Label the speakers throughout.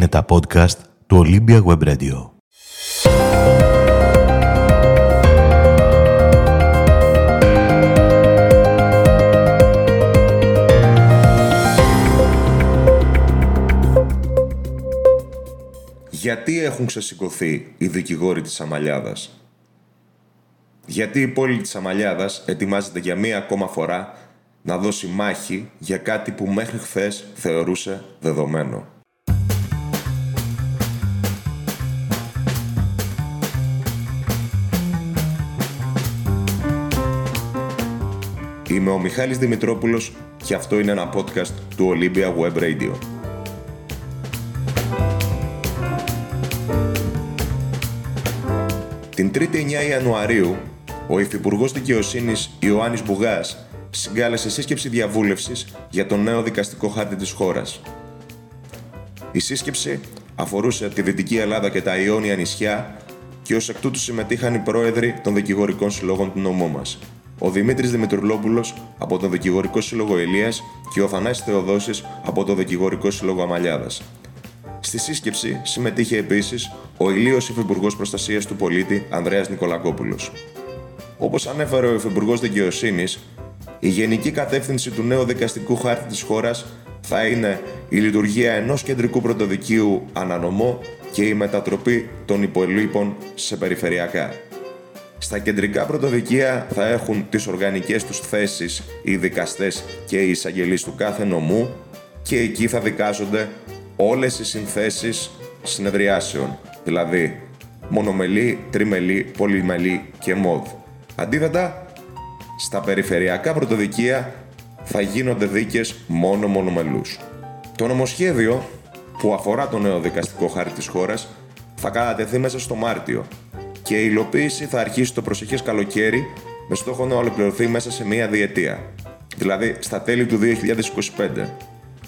Speaker 1: Είναι τα podcast του Olympia Web Radio.
Speaker 2: Γιατί έχουν ξεσηκωθεί οι δικηγόροι της Αμαλιάδας; Γιατί η πόλη της Αμαλιάδας ετοιμάζεται για μία ακόμα φορά να δώσει μάχη για κάτι που μέχρι χθες θεωρούσε δεδομένο; Είμαι ο Μιχάλης Δημητρόπουλος και αυτό είναι ένα podcast του Olympia Web Radio. Την 3η 9 Ιανουαρίου, ο Υφυπουργός Δικαιοσύνης Ιωάννης Μπουγάς συγκάλεσε σύσκεψη διαβούλευσης για το νέο δικαστικό χάρτη της χώρας. Η σύσκεψη αφορούσε τη Δυτική Ελλάδα και τα Ιόνια νησιά και ως εκ τούτου συμμετείχαν οι πρόεδροι των δικηγορικών συλλόγων του νομού μας. Ο Δημήτρης Δημητρουλόπουλος από τον Δικηγορικό Σύλλογο Ηλία και ο Θανάσης Θεοδόσης από τον Δικηγορικό Σύλλογο Αμαλιάδας. Στη σύσκεψη συμμετείχε επίσης ο Ηλίος Υφυπουργός Προστασίας του Πολίτη Ανδρέας Νικολακόπουλος. Όπως ανέφερε ο Υφυπουργός Δικαιοσύνης, η γενική κατεύθυνση του νέου δικαστικού χάρτη της χώρας θα είναι η λειτουργία ενός κεντρικού πρωτοδικείου ανανομό και η μετατροπή των υπολείπων σε περιφερειακά. Στα κεντρικά πρωτοδικεία θα έχουν τις οργανικές τους θέσεις οι δικαστές και οι εισαγγελείς του κάθε νομού και εκεί θα δικάζονται όλες οι συνθέσεις συνεδριάσεων, δηλαδή μονομελή, τριμελή, πολυμελή και μόδ. Αντίθετα, στα περιφερειακά πρωτοδικεία θα γίνονται δίκες μόνο μονομελούς. Το νομοσχέδιο που αφορά το νέο δικαστικό χάρτη της χώρας θα κατατεθεί μέσα στο Μάρτιο και η υλοποίηση θα αρχίσει το προσεχές καλοκαίρι με στόχο να ολοκληρωθεί μέσα σε μία διετία, δηλαδή στα τέλη του 2025.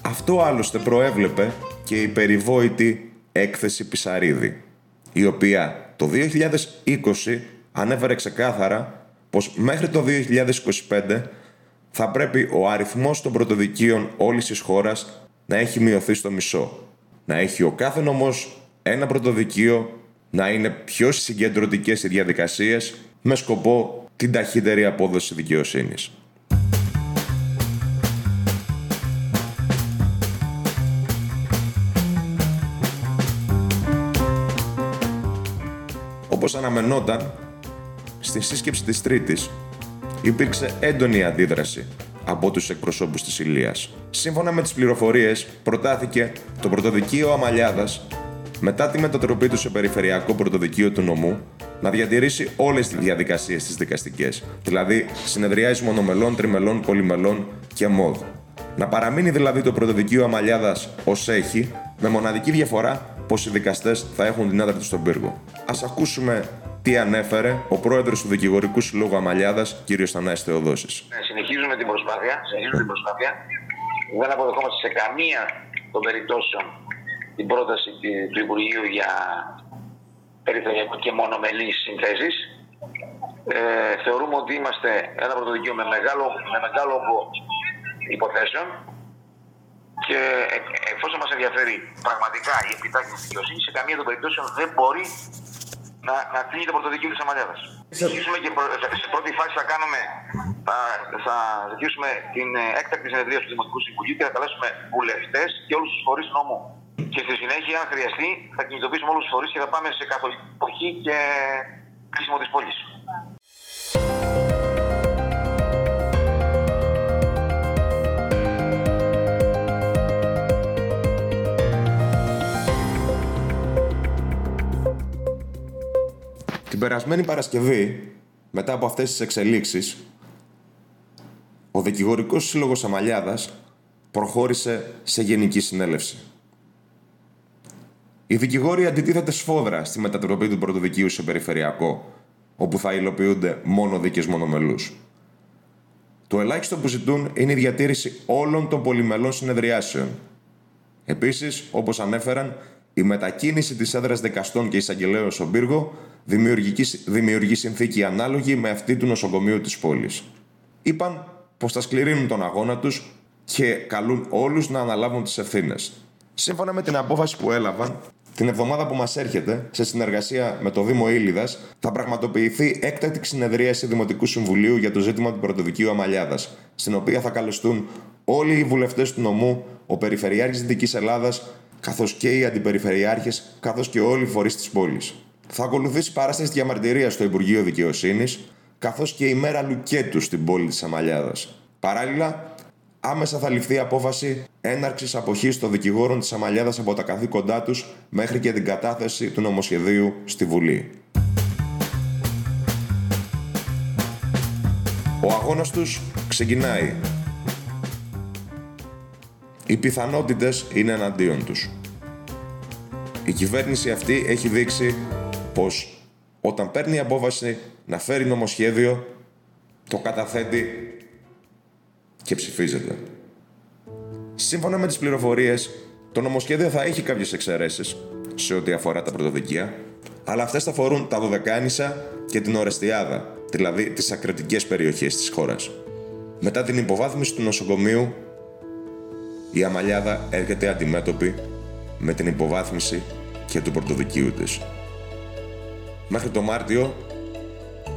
Speaker 2: Αυτό άλλωστε προέβλεπε και η περιβόητη έκθεση Πισαρίδη, η οποία το 2020 ανέφερε ξεκάθαρα πως μέχρι το 2025 θα πρέπει ο αριθμός των πρωτοδικείων όλης της χώρας να έχει μειωθεί στο μισό. Να έχει ο κάθε νομός ένα πρωτοδικείο, να είναι πιο συγκεντρωτικές οι διαδικασίες με σκοπό την ταχύτερη απόδοση δικαιοσύνης. Όπως αναμενόταν, στη σύσκεψη της Τρίτης υπήρξε έντονη αντίδραση από τους εκπροσώπους της Ηλίας. Σύμφωνα με τις πληροφορίες, προτάθηκε το πρωτοδικείο Αμαλιάδας μετά τη μετατροπή του σε περιφερειακό πρωτοδικείο του νομού να διατηρήσει όλες τις διαδικασίες τις δικαστικές, δηλαδή συνεδριάσεις μονομελών, τριμελών, πολυμελών και μόδ. Να παραμείνει δηλαδή το πρωτοδικείο Αμαλιάδας ως έχει, με μοναδική διαφορά πως οι δικαστές θα έχουν την έδρα του στον πύργο. Ας ακούσουμε τι ανέφερε ο πρόεδρος του Δικηγορικού Συλλόγου Αμαλιάδας, κ. Θανάσης Θεοδόσης.
Speaker 3: Ναι, συνεχίζουμε την προσπάθεια. Συνεχίζουμε την προσπάθεια. Δεν αποδεχόμαστε σε καμία των περιπτώσεων την πρόταση του Υπουργείου για περιφερειακό και μονομελή συνθέσει. Ε, θεωρούμε ότι είμαστε ένα πρωτοδικείο με μεγάλο, με μεγάλο όγκο υποθέσεων και εφόσον μας ενδιαφέρει πραγματικά η επιτάχυνση της δικαιοσύνης, σε καμία των περιπτώσεων δεν μπορεί να, να κλείνει το πρωτοδικείο της Αμαλιάδας. Συνεχίσουμε και σε πρώτη φάση θα κάνουμε, θα, θα ζητήσουμε την ε, έκτακτη συνεδρία του Δημοτικού Συμβουλίου και θα καλέσουμε βουλευτές και όλους τους φορείς νόμου. Και στη συνέχεια, αν χρειαστεί, θα κινητοποιήσουμε όλους τους φορείς και θα πάμε σε καθολική εποχή και κλείσιμο της πόλης.
Speaker 2: Την περασμένη Παρασκευή, μετά από αυτές τις εξελίξεις, ο Δικηγορικός Σύλλογος Αμαλιάδας προχώρησε σε γενική συνέλευση. Οι δικηγόροι αντιτίθεται σφόδρα στη μετατροπή του πρωτοδικείου σε περιφερειακό, όπου θα υλοποιούνται μόνο δίκες μονομελούς. Το ελάχιστο που ζητούν είναι η διατήρηση όλων των πολυμελών συνεδριάσεων. Επίσης, όπως ανέφεραν, η μετακίνηση της έδρας δικαστών και εισαγγελέων στον πύργο δημιουργεί συνθήκη ανάλογη με αυτή του νοσοκομείου της πόλης. Είπαν πως θα σκληρύνουν τον αγώνα τους και καλούν όλους να αναλάβουν τις ευθύνες. Σύμφωνα με την απόφαση που έλαβαν, την εβδομάδα που μας έρχεται, σε συνεργασία με το Δήμο Ήλιδας, θα πραγματοποιηθεί έκτακτη συνεδρίαση Δημοτικού Συμβουλίου για το ζήτημα του πρωτοδικείου Αμαλιάδας, στην οποία θα καλεστούν όλοι οι βουλευτές του νομού, ο Περιφερειάρχης Δυτικής Ελλάδας, καθώς και οι αντιπεριφερειάρχες, καθώς και όλοι οι φορείς της πόλης. Θα ακολουθήσει παράσταση διαμαρτυρία στο Υπουργείο Δικαιοσύνης, καθώς και η μέρα Λουκέτου στην πόλη της Αμαλιάδας. Παράλληλα, άμεσα θα ληφθεί απόφαση έναρξης αποχής των δικηγόρων της Αμαλιάδας από τα καθήκοντά τους μέχρι και την κατάθεση του νομοσχεδίου στη Βουλή. Ο αγώνας τους ξεκινάει. Οι πιθανότητες είναι εναντίον τους. Η κυβέρνηση αυτή έχει δείξει πως όταν παίρνει απόφαση να φέρει νομοσχέδιο, το καταθέτει και ψηφίζεται. Σύμφωνα με τις πληροφορίες, το νομοσχέδιο θα έχει κάποιες εξαιρέσεις σε ό,τι αφορά τα πρωτοδικεία, αλλά αυτές θα αφορούν τα Δωδεκάνησα και την Ορεστιάδα, δηλαδή τις ακριτικές περιοχές της χώρας. Μετά την υποβάθμιση του νοσοκομείου, η Αμαλιάδα έρχεται αντιμέτωπη με την υποβάθμιση και του πρωτοδικείου της. Μέχρι το Μάρτιο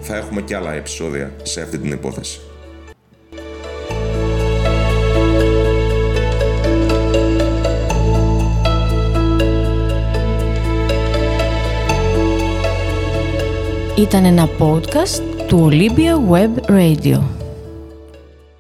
Speaker 2: θα έχουμε και άλλα επεισόδια σε αυτή την υπόθεση.
Speaker 4: Ήταν ένα podcast του Olympia Web Radio.